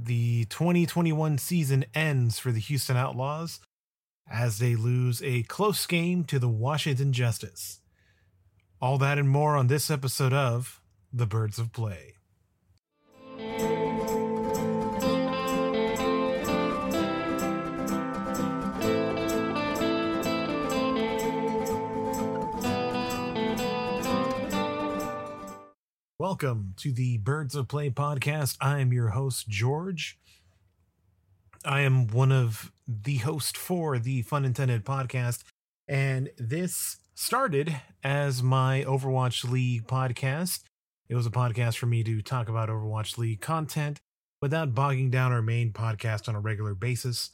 the 2021 season ends for the Houston Outlaws as they lose a close game to the Washington Justice. All that and more on this episode of The Birds of Play. Welcome to the Birds of Play podcast. I am your host, George. I am one of the host for the Fun Intended podcast, and this started as my Overwatch League podcast. It was a podcast for me to talk about Overwatch League content without bogging down our main podcast on a regular basis.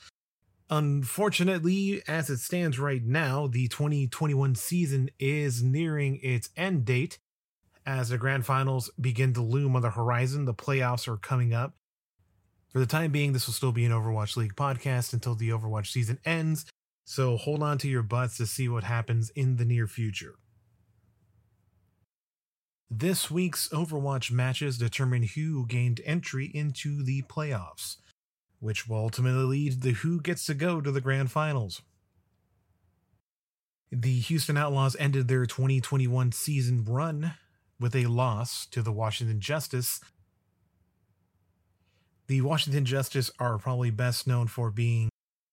Unfortunately, as it stands right now, the 2021 season is nearing its end date as the grand finals begin to loom on the horizon, the playoffs are coming up. For the time being, this will still be an Overwatch League podcast until the Overwatch season ends, so hold on to your butts to see what happens in the near future. This week's Overwatch matches determine who gained entry into the playoffs, which will ultimately lead to who gets to go to the grand finals. The Houston Outlaws ended their 2021 season run with a loss to the Washington Justice. The Washington Justice are probably best known for being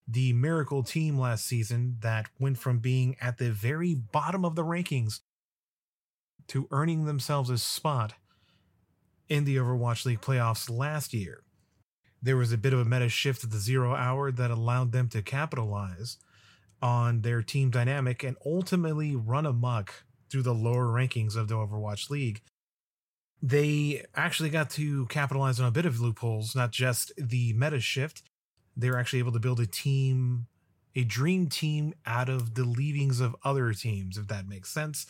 the miracle team last season that went from being at the very bottom of the rankings to earning themselves a spot in the Overwatch League playoffs last year. There was a bit of a meta shift at the zero hour that allowed them to capitalize on their team dynamic and ultimately run amok through the lower rankings of the Overwatch League. They actually got to capitalize on a bit of loopholes, not just the meta shift. They were actually able to build a team, a dream team out of the leavings of other teams, if that makes sense.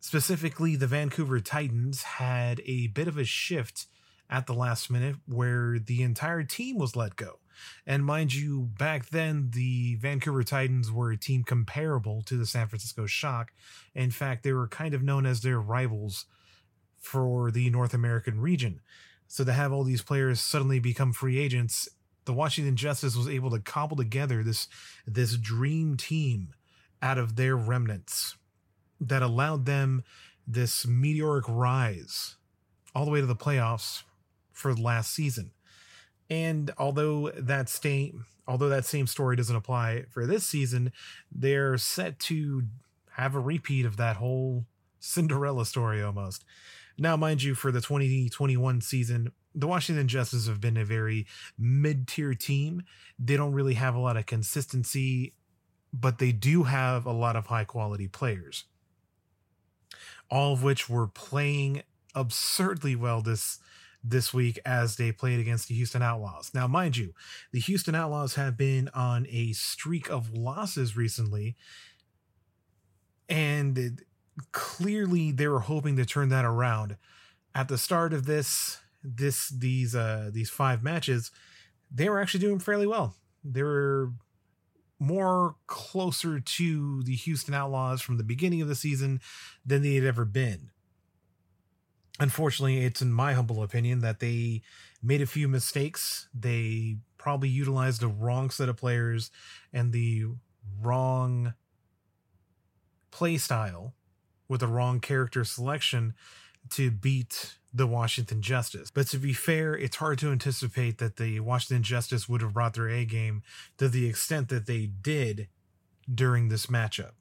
Specifically, the Vancouver Titans had a bit of a shift at the last minute where the entire team was let go. And mind you, back then, the Vancouver Titans were a team comparable to the San Francisco Shock. In fact, they were kind of known as their rivals for the North American region. So to have all these players suddenly become free agents, the Washington Justice was able to cobble together this this dream team out of their remnants that allowed them this meteoric rise all the way to the playoffs for last season. And although that same although that same story doesn't apply for this season, they're set to have a repeat of that whole Cinderella story almost. Now, mind you, for the 2021 season, the Washington Justice have been a very mid tier team. They don't really have a lot of consistency, but they do have a lot of high quality players. All of which were playing absurdly well this this week as they played against the Houston Outlaws. Now, mind you, the Houston Outlaws have been on a streak of losses recently, and clearly they were hoping to turn that around. At the start of this, this these uh these five matches, they were actually doing fairly well. They were more closer to the Houston Outlaws from the beginning of the season than they had ever been unfortunately, it's in my humble opinion that they made a few mistakes. They probably utilized the wrong set of players and the wrong play style with the wrong character selection to beat the Washington Justice. But to be fair, it's hard to anticipate that the Washington Justice would have brought their A game to the extent that they did during this matchup.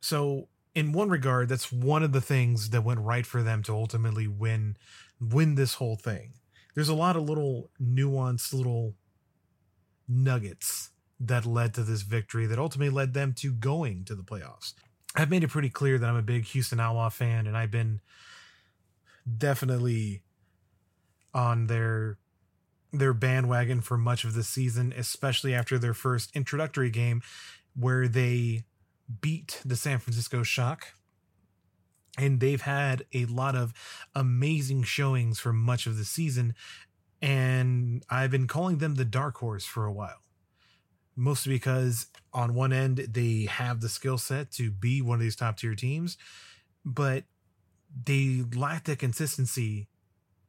So in one regard, that's one of the things that went right for them to ultimately win win this whole thing. There's a lot of little nuanced little nuggets that led to this victory that ultimately led them to going to the playoffs. I've made it pretty clear that I'm a big Houston Outlaw fan and I've been definitely on their their bandwagon for much of the season, especially after their first introductory game where they beat the San Francisco Shock. And they've had a lot of amazing showings for much of the season. And I've been calling them the dark horse for a while. Mostly because on one end, they have the skill set to be one of these top tier teams, but they lack the consistency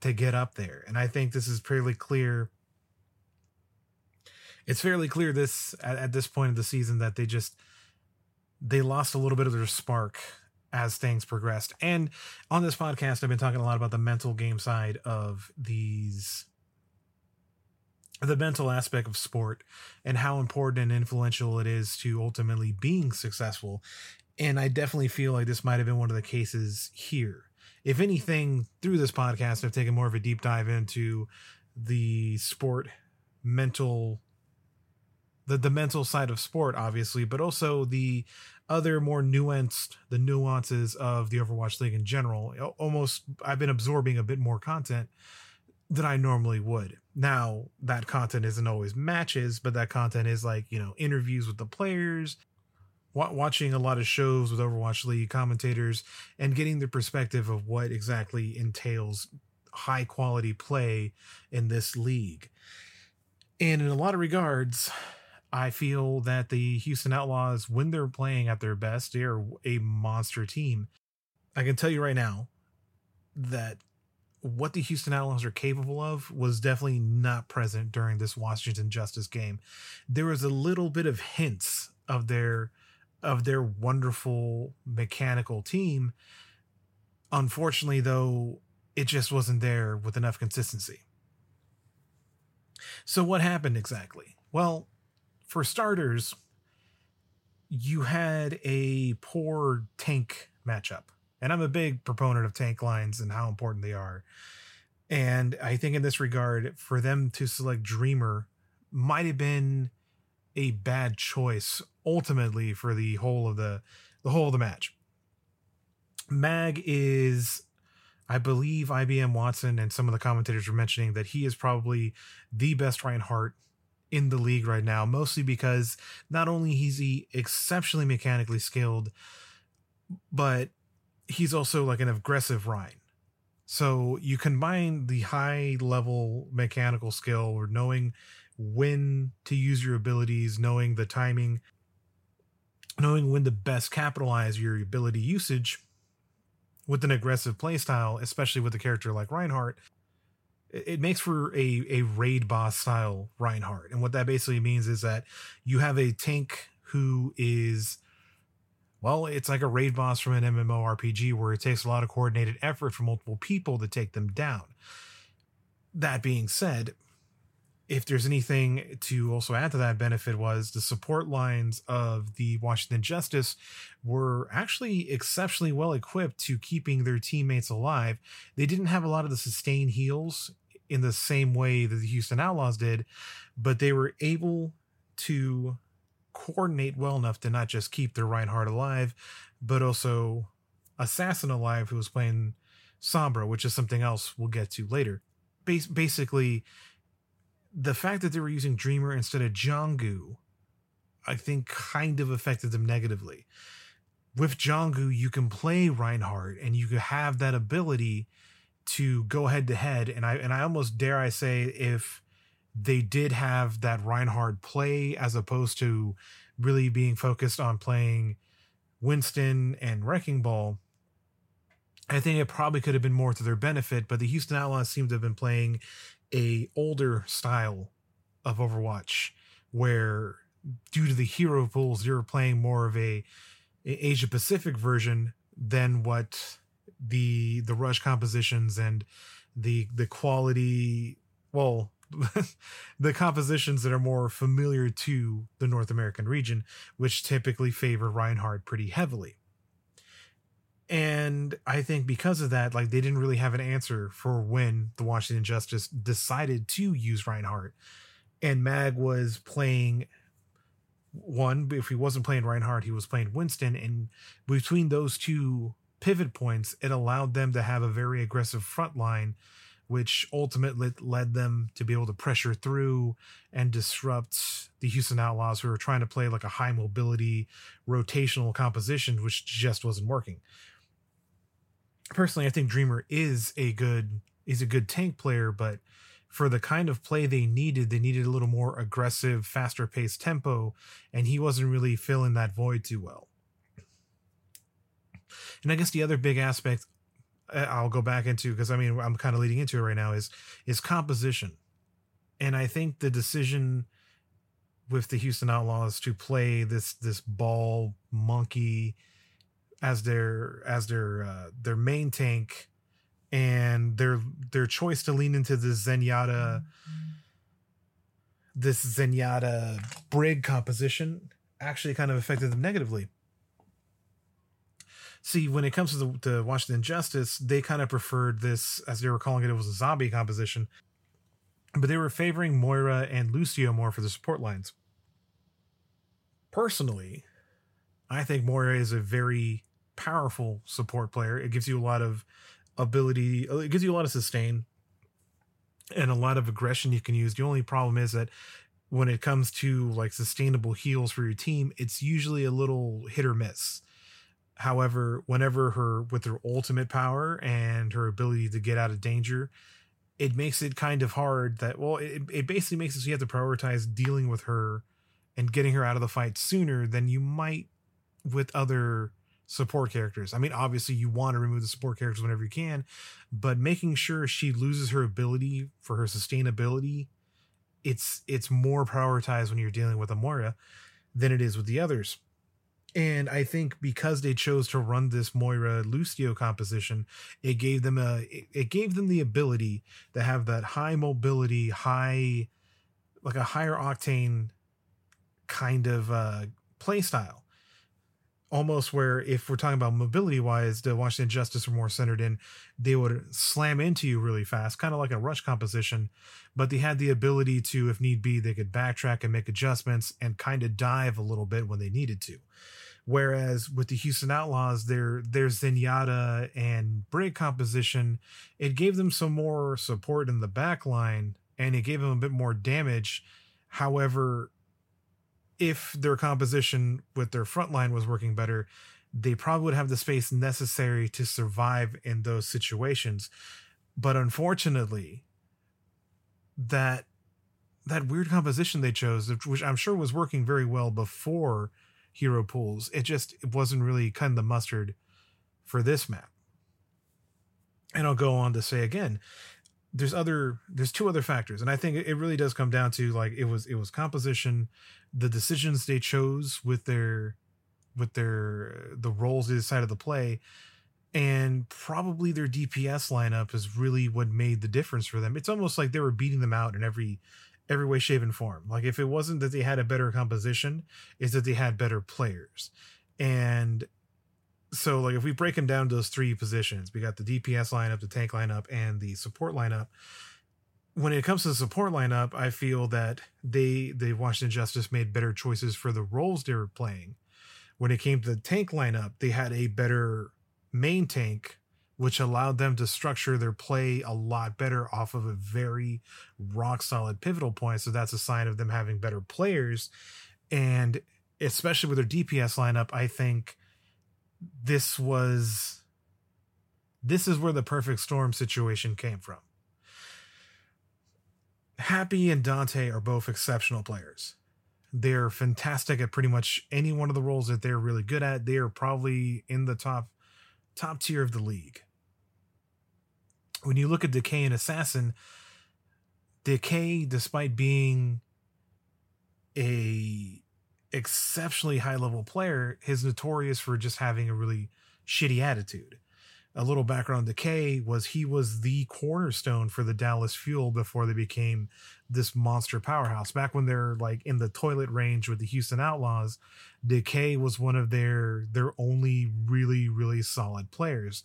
to get up there. And I think this is fairly clear. It's fairly clear this at, at this point of the season that they just they lost a little bit of their spark as things progressed. And on this podcast, I've been talking a lot about the mental game side of these the mental aspect of sport and how important and influential it is to ultimately being successful. And I definitely feel like this might have been one of the cases here. If anything, through this podcast, I've taken more of a deep dive into the sport mental the the mental side of sport obviously but also the other more nuanced the nuances of the overwatch league in general almost i've been absorbing a bit more content than i normally would now, that content isn't always matches, but that content is like, you know, interviews with the players, watching a lot of shows with Overwatch League commentators, and getting the perspective of what exactly entails high quality play in this league. And in a lot of regards, I feel that the Houston Outlaws, when they're playing at their best, they are a monster team. I can tell you right now that what the Houston Outlaws are capable of was definitely not present during this Washington Justice game. There was a little bit of hints of their of their wonderful mechanical team. Unfortunately, though, it just wasn't there with enough consistency. So what happened exactly? Well, for starters, you had a poor tank matchup. And I'm a big proponent of tank lines and how important they are. And I think in this regard, for them to select Dreamer might have been a bad choice ultimately for the whole of the the whole of the match. Mag is I believe IBM Watson and some of the commentators were mentioning that he is probably the best Reinhardt in the league right now, mostly because not only he's he exceptionally mechanically skilled, but he's also like an aggressive Rein. So you combine the high level mechanical skill or knowing when to use your abilities, knowing the timing, knowing when to best capitalize your ability usage with an aggressive playstyle, especially with a character like Reinhardt, it makes for a, a raid boss style Reinhardt. And what that basically means is that you have a tank who is well, it's like a raid boss from an MMORPG where it takes a lot of coordinated effort from multiple people to take them down. That being said, if there's anything to also add to that benefit was the support lines of the Washington Justice were actually exceptionally well equipped to keeping their teammates alive. They didn't have a lot of the sustained heals in the same way that the Houston Outlaws did, but they were able to coordinate well enough to not just keep their Reinhardt alive, but also Assassin alive, who was playing Sombra, which is something else we'll get to later. Bas- basically, the fact that they were using Dreamer instead of Jonggu, I think, kind of affected them negatively. With Jonggu, you can play Reinhardt and you can have that ability to go head to head. And I and I almost dare I say if they did have that Reinhardt play as opposed to really being focused on playing Winston and Wrecking Ball. I think it probably could have been more to their benefit, but the Houston Outlaws seem to have been playing a older style of Overwatch where due to the hero pools, were playing more of a Asia Pacific version than what the the rush compositions and the the quality well the compositions that are more familiar to the North American region, which typically favor Reinhardt pretty heavily. And I think because of that, like they didn't really have an answer for when the Washington Justice decided to use Reinhardt. And Mag was playing one, if he wasn't playing Reinhardt, he was playing Winston. And between those two pivot points, it allowed them to have a very aggressive front line which ultimately led them to be able to pressure through and disrupt the Houston Outlaws, who were trying to play like a high mobility rotational composition, which just wasn't working. Personally, I think Dreamer is a good is a good tank player, but for the kind of play they needed, they needed a little more aggressive, faster paced tempo, and he wasn't really filling that void too well. And I guess the other big aspect I'll go back into because I mean I'm kind of leading into it right now is is composition, and I think the decision with the Houston Outlaws to play this this ball monkey as their as their uh, their main tank and their their choice to lean into the Zenyatta this Zenyatta Brig composition actually kind of affected them negatively. See, when it comes to the to Washington Justice, they kind of preferred this, as they were calling it, it was a zombie composition, but they were favoring Moira and Lucio more for the support lines. Personally, I think Moira is a very powerful support player. It gives you a lot of ability, it gives you a lot of sustain and a lot of aggression you can use. The only problem is that when it comes to like sustainable heals for your team, it's usually a little hit or miss. However, whenever her with her ultimate power and her ability to get out of danger, it makes it kind of hard that well, it, it basically makes it so you have to prioritize dealing with her and getting her out of the fight sooner than you might with other support characters. I mean, obviously you want to remove the support characters whenever you can, but making sure she loses her ability for her sustainability, it's it's more prioritized when you're dealing with a Moira than it is with the others. And I think because they chose to run this Moira Lucio composition, it gave them a it gave them the ability to have that high mobility, high like a higher octane kind of uh play style almost where if we're talking about mobility wise, the Washington Justice were more centered in, they would slam into you really fast, kind of like a rush composition, but they had the ability to, if need be, they could backtrack and make adjustments and kind of dive a little bit when they needed to. Whereas with the Houston Outlaws, their their Zenyatta and Brig composition, it gave them some more support in the back line and it gave them a bit more damage. However, if their composition with their front line was working better, they probably would have the space necessary to survive in those situations. But unfortunately, that that weird composition they chose, which I'm sure was working very well before hero pools, it just it wasn't really kind of the mustard for this map. And I'll go on to say again, there's other there's two other factors. And i think it really does come down to like it was it was composition. The decisions they chose with their with their the roles they decided to play. And probably their dps lineup is really what made the difference for them. It's almost like they were beating them out in every every way shape and form like if it wasn't that they had a better composition is that they had better players and so like if we break them down to those three positions, we got the DPS lineup, the tank lineup, and the support lineup. When it comes to the support lineup, I feel that they the Washington Justice made better choices for the roles they were playing. When it came to the tank lineup, they had a better main tank, which allowed them to structure their play a lot better off of a very rock solid pivotal point. So that's a sign of them having better players. And especially with their DPS lineup, I think this was this is where the perfect storm situation came from. Happy and Danteh are both exceptional players. They're fantastic at pretty much any one of the roles that they're really good at. They are probably in the top top tier of the league. When you look at Decay and Assassin, Decay, despite being a exceptionally high level player is notorious for just having a really shitty attitude. A little background Decay was he was the cornerstone for the Dallas Fuel before they became this monster powerhouse. Back when they're like in the toilet range with the Houston Outlaws, Decay was one of their their only really really solid players.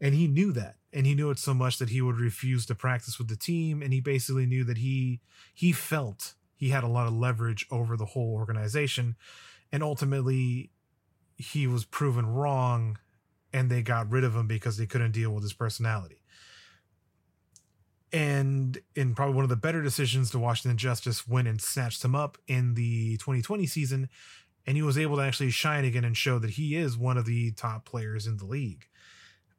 And he knew that. And he knew it so much that he would refuse to practice with the team and he basically knew that he he felt he had a lot of leverage over the whole organization. And ultimately, he was proven wrong and they got rid of him because they couldn't deal with his personality. And in probably one of the better decisions, the Washington Justice went and snatched him up in the 2020 season, and he was able to actually shine again and show that he is one of the top players in the league.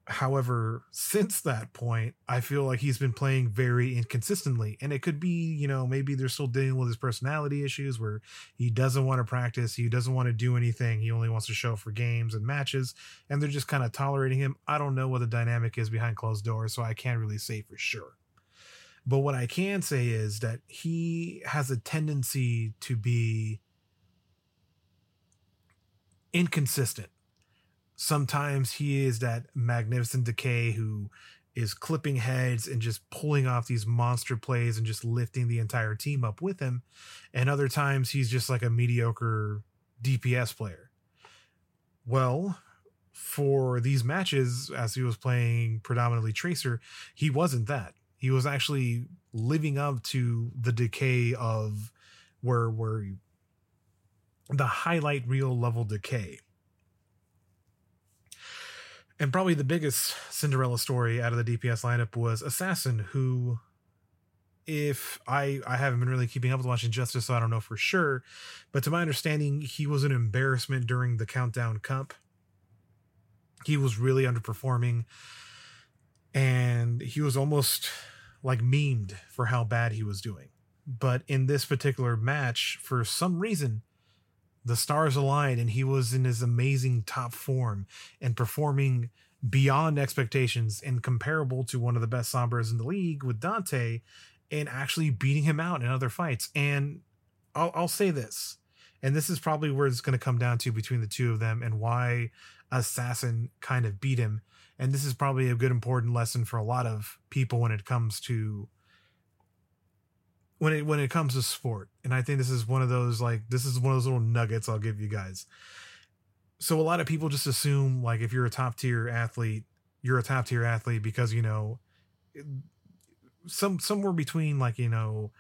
However, since that point, I feel like he's been playing very inconsistently. And it could be, you know, maybe they're still dealing with his personality issues where he doesn't want to practice, he doesn't want to do anything, he only wants to show up for games and matches, and they're just kind of tolerating him. I don't know what the dynamic is behind closed doors, so I can't really say for sure. But what I can say is that he has a tendency to be inconsistent Sometimes he is that magnificent decay who is clipping heads and just pulling off these monster plays and just lifting the entire team up with him. And other times he's just like a mediocre DPS player. Well, for these matches, as he was playing predominantly Tracer, he wasn't that. He was actually living up to the decay of where where the highlight reel level decay and probably the biggest Cinderella story out of the DPS lineup was Assassin, who, if I I haven't been really keeping up with watching Justice, so I don't know for sure, but to my understanding, he was an embarrassment during the Countdown Cup. He was really underperforming, and he was almost like memed for how bad he was doing. But in this particular match, for some reason, the stars aligned and he was in his amazing top form and performing beyond expectations and comparable to one of the best sombras in the league with Danteh and actually beating him out in other fights. And I'll, I'll say this, and this is probably where it's going to come down to between the two of them and why Assassin kind of beat him. And this is probably a good important lesson for a lot of people when it comes to when it when it comes to sport. And I think this is one of those like this is one of those little nuggets I'll give you guys. So a lot of people just assume like if you're a top tier athlete, you're a top tier athlete because you know some somewhere between like you know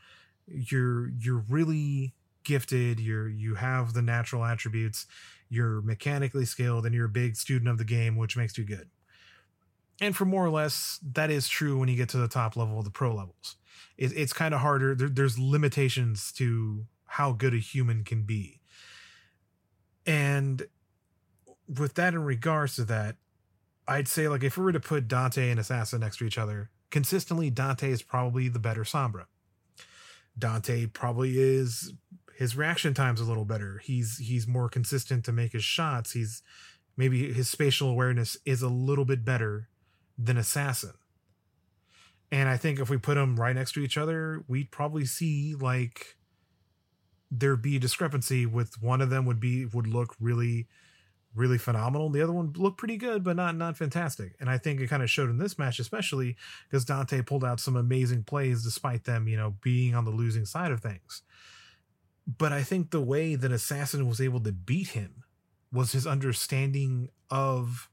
you're you're really gifted you're you have the natural attributes you're mechanically skilled and you're a big student of the game which makes you good and for more or less that is true when you get to the top level of the pro levels it, it's kind of harder. There, there's limitations to how good a human can be. And with that in regards to that, I'd say like if we were to put Danteh and Assassin next to each other, consistently Danteh is probably the better Sombra. Danteh probably is his reaction time's a little better. He's he's more consistent to make his shots. He's maybe his spatial awareness is a little bit better than Assassin. And I think if we put them right next to each other, we'd probably see like there'd be a discrepancy with one of them would be would look really really phenomenal. The other one looked pretty good, but not not fantastic. And I think it kind of showed in this match, especially because Danteh pulled out some amazing plays despite them, you know, being on the losing side of things. But I think the way that Assassin was able to beat him was his understanding of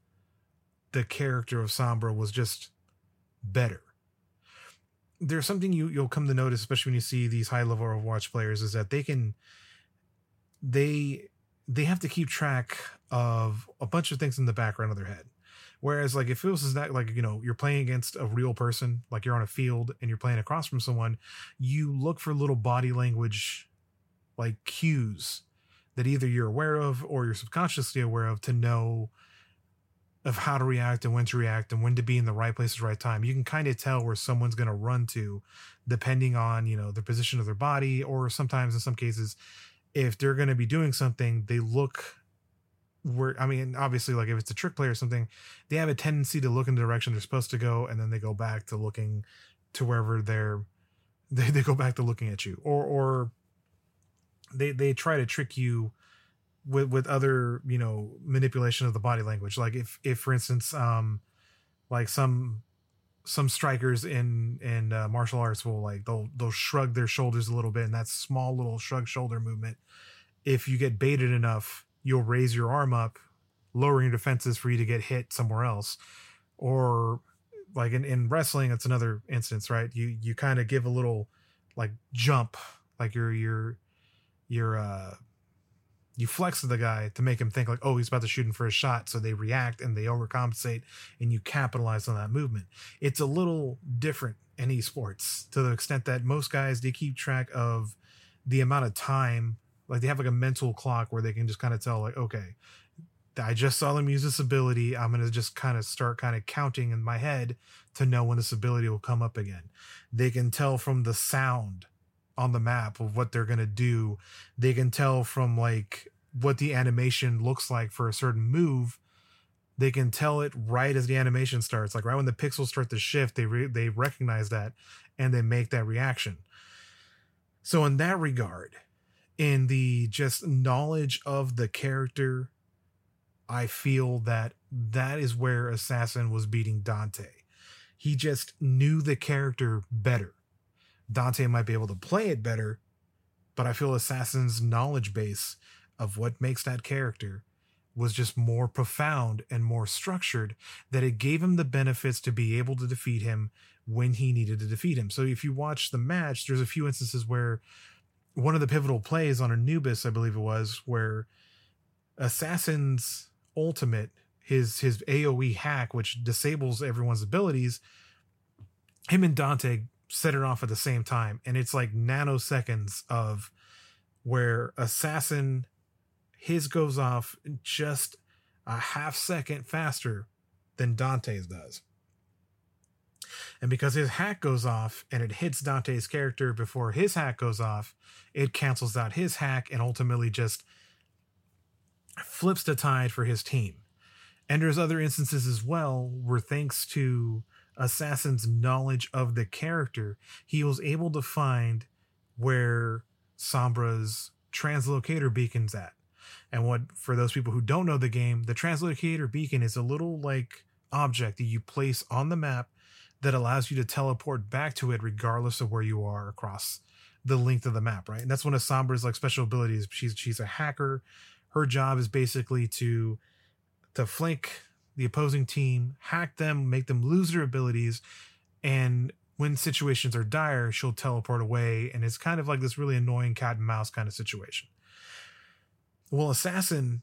the character of Sombra was just better there's something you you'll come to notice, especially when you see these high level Overwatch players, is that they can they they have to keep track of a bunch of things in the background of their head. Whereas, like, if it was that, like, you know, you're playing against a real person, like you're on a field and you're playing across from someone, you look for little body language, like cues that either you're aware of or you're subconsciously aware of to know of how to react and when to react and when to be in the right place at the right time. You can kind of tell where someone's going to run to depending on, you know, the position of their body or sometimes in some cases if they're going to be doing something, they look where I mean, obviously like if it's a trick play or something, they have a tendency to look in the direction they're supposed to go and then they go back to looking to wherever they're they, they go back to looking at you or or they they try to trick you with with other you know manipulation of the body language. Like if if for instance um like some some strikers in in uh, martial arts will like they'll they'll shrug their shoulders a little bit and that small little shrug shoulder movement. If you get baited enough you'll raise your arm up lowering your defenses for you to get hit somewhere else. Or like in, in wrestling it's another instance right? You you kind of give a little like jump like you're you're you're uh you flex the guy to make him think like, oh, he's about to shoot him for a shot. So they react and they overcompensate and you capitalize on that movement. It's a little different in esports to the extent that most guys, they keep track of the amount of time, like they have like a mental clock where they can just kind of tell like, okay, I just saw them use this ability. I'm going to just kind of start kind of counting in my head to know when this ability will come up again. They can tell from the sound on the map of what they're going to do. They can tell from like what the animation looks like for a certain move. They can tell it right as the animation starts, like right when the pixels start to shift. They re- they recognize that and they make that reaction. So in that regard, in the just knowledge of the character I feel that that is where Assassin was beating Danteh. He just knew the character better. Danteh might be able to play it better, but I feel Assassin's knowledge base of what makes that character was just more profound and more structured that it gave him the benefits to be able to defeat him when he needed to defeat him. So if you watch the match, there's a few instances where one of the pivotal plays on Anubis, I believe it was, where Assassin's ultimate, his his AoE hack, which disables everyone's abilities, him and Danteh set it off at the same time, and it's like nanoseconds of where assassin his goes off just a half second faster than Danteh's does. And because his hack goes off and it hits Danteh's character before his hack goes off, it cancels out his hack and ultimately just flips the tide for his team. And there's other instances as well where, thanks to Assassin's knowledge of the character, he was able to find where Sombra's translocator beacon's at. And what, for those people who don't know the game, the translocator beacon is a little like object that you place on the map that allows you to teleport back to it regardless of where you are across the length of the map, right? And that's one of Sombra's like special abilities. She's she's a hacker her job is basically to to flank the opposing team, hack them, make them lose their abilities, and when situations are dire, she'll teleport away, and it's kind of like this really annoying cat and mouse kind of situation. Well, Assassin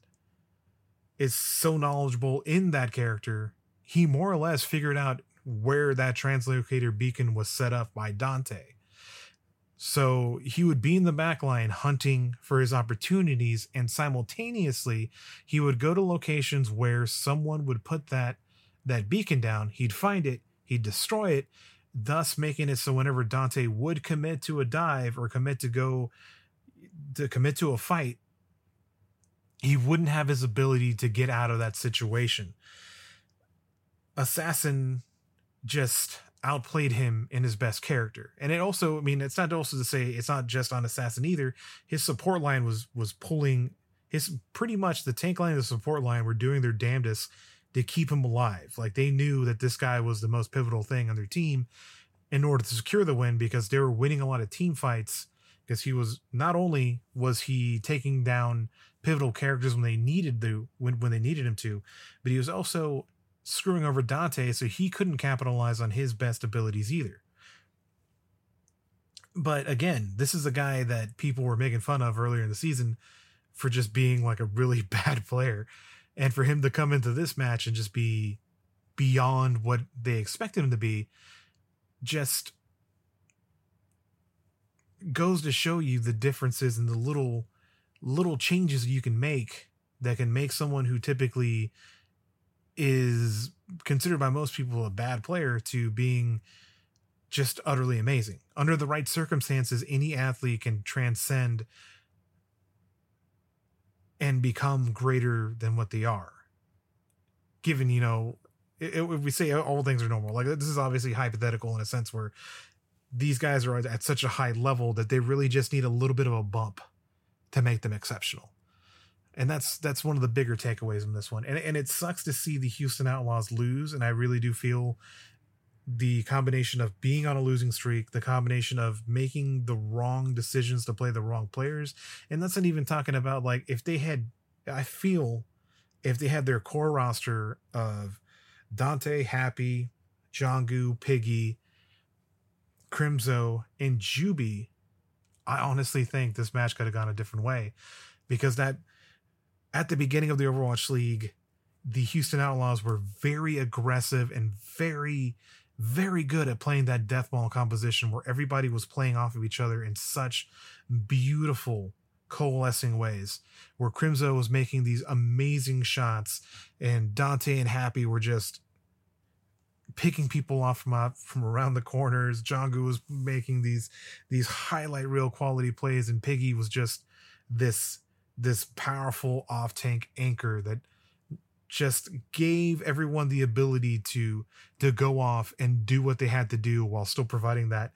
is so knowledgeable in that character, he more or less figured out where that translocator beacon was set up by Danteh. So he would be in the back line hunting for his opportunities, and simultaneously, he would go to locations where someone would put that that beacon down. He'd find it, he'd destroy it, thus making it so whenever Danteh would commit to a dive or commit to go to commit to a fight, he wouldn't have his ability to get out of that situation. Assassin just outplayed him in his best character. And it also, I mean, it's not also to say it's not just on Assassin either. His support line was was pulling his pretty much the tank line and the support line were doing their damnedest to keep him alive. Like they knew that this guy was the most pivotal thing on their team in order to secure the win because they were winning a lot of team fights because he was not only was he taking down pivotal characters when they needed to when, when they needed him to, but he was also screwing over Danteh, so he couldn't capitalize on his best abilities either. But again, this is a guy that people were making fun of earlier in the season for just being like a really bad player. And for him to come into this match and just be beyond what they expected him to be, just goes to show you the differences and the little little changes you can make that can make someone who typically is considered by most people a bad player to being just utterly amazing. Under the right circumstances, any athlete can transcend and become greater than what they are. Given, you know, if we say all things are normal, like this is obviously hypothetical in a sense where these guys are at such a high level that they really just need a little bit of a bump to make them exceptional and that's that's one of the bigger takeaways in this one. And and it sucks to see the Houston Outlaws lose, and I really do feel the combination of being on a losing streak, the combination of making the wrong decisions to play the wrong players, and that's not even talking about like if they had, I feel, if they had their core roster of Danteh, Happy, Jongu, Piggy, Crimzo, and Juby, I honestly think this match could have gone a different way because that at the beginning of the Overwatch League, the Houston Outlaws were very aggressive and very, very good at playing that death ball composition where everybody was playing off of each other in such beautiful coalescing ways where Crimzo was making these amazing shots and Danteh and Happy were just picking people off from from around the corners. Jongu was making these these highlight reel quality plays and Piggy was just this this powerful off tank anchor that just gave everyone the ability to to go off and do what they had to do while still providing that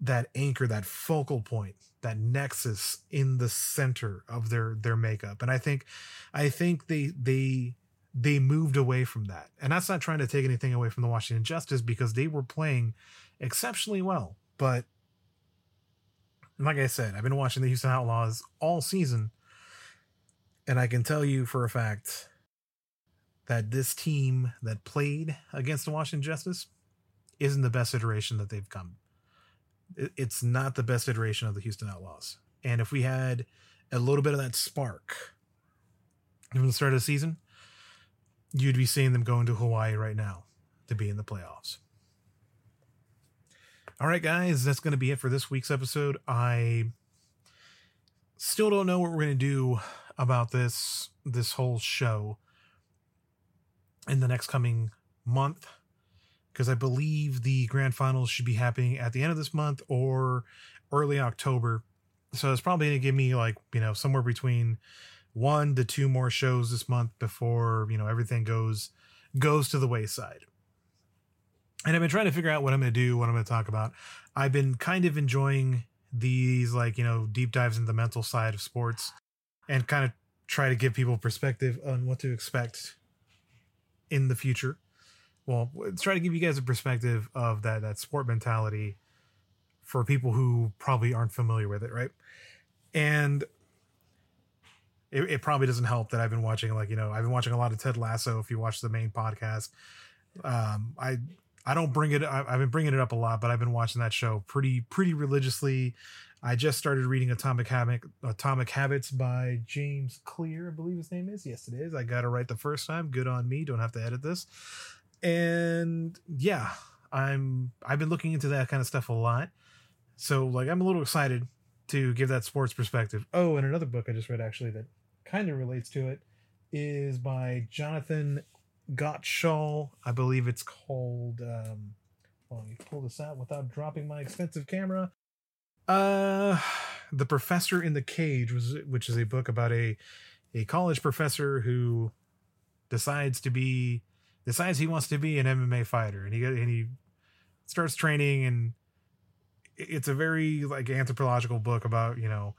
that anchor that focal point that nexus in the center of their their makeup. And i think i think they they they moved away from that. And that's not trying to take anything away from the washington justice because they were playing exceptionally well but like i said i've been watching the houston outlaws all season and i can tell you for a fact that this team that played against the washington justice isn't the best iteration that they've come it's not the best iteration of the Houston Outlaws. And if we had a little bit of that spark from the start of the season, you'd be seeing them going to Hawaii right now to be in the playoffs. All right, guys, that's going to be it for this week's episode. I still don't know what we're going to do about this this whole show in the next coming month because I believe the grand finals should be happening at the end of this month or early October. So it's probably going to give me like, you know, somewhere between one to two more shows this month before, you know, everything goes goes to the wayside. And I've been trying to figure out what I'm going to do, what I'm going to talk about. I've been kind of enjoying these like, you know, deep dives into the mental side of sports and kind of try to give people perspective on what to expect in the future. Well try to give you guys a perspective of that that sport mentality for people who probably aren't familiar with it right? And it, it, probably doesn't help that i've been watching like you know i've been watching a lot of ted lasso if you watch the main podcast. Um i i don't bring it i've been bringing it up a lot but i've been watching that show pretty pretty religiously I just started reading Atomic Habit, Atomic Habits by James Clear, I believe his name is. Yes, it is. I got it right the first time. Good on me. Don't have to edit this and yeah i'm i've been looking into that kind of stuff a lot so like i'm a little excited to give that sports perspective oh and another book i just read actually that kind of relates to it is by jonathan gottschall i believe it's called um well, me pull this out without dropping my expensive camera. Uh the professor in the cage was which is a book about a a college professor who decides to be decides he wants to be an MMA fighter, and he and he starts training, and it's a very like anthropological book about you know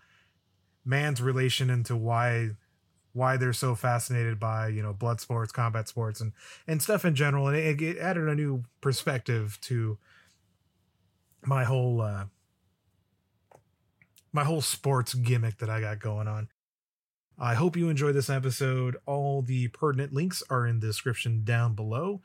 man's relation into why why they're so fascinated by you know blood sports, combat sports, and and stuff in general, and it, it added a new perspective to my whole uh my whole sports gimmick that I got going on. I hope you enjoyed this episode. All the pertinent links are in the description down below.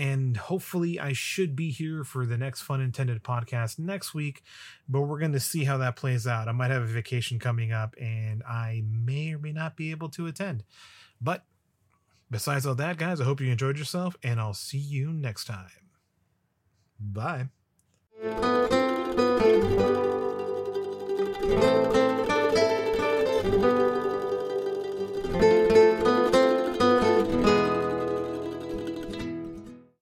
And hopefully, I should be here for the next Fun Intended podcast next week, but we're going to see how that plays out. I might have a vacation coming up and I may or may not be able to attend. But besides all that, guys, I hope you enjoyed yourself and I'll see you next time. Bye.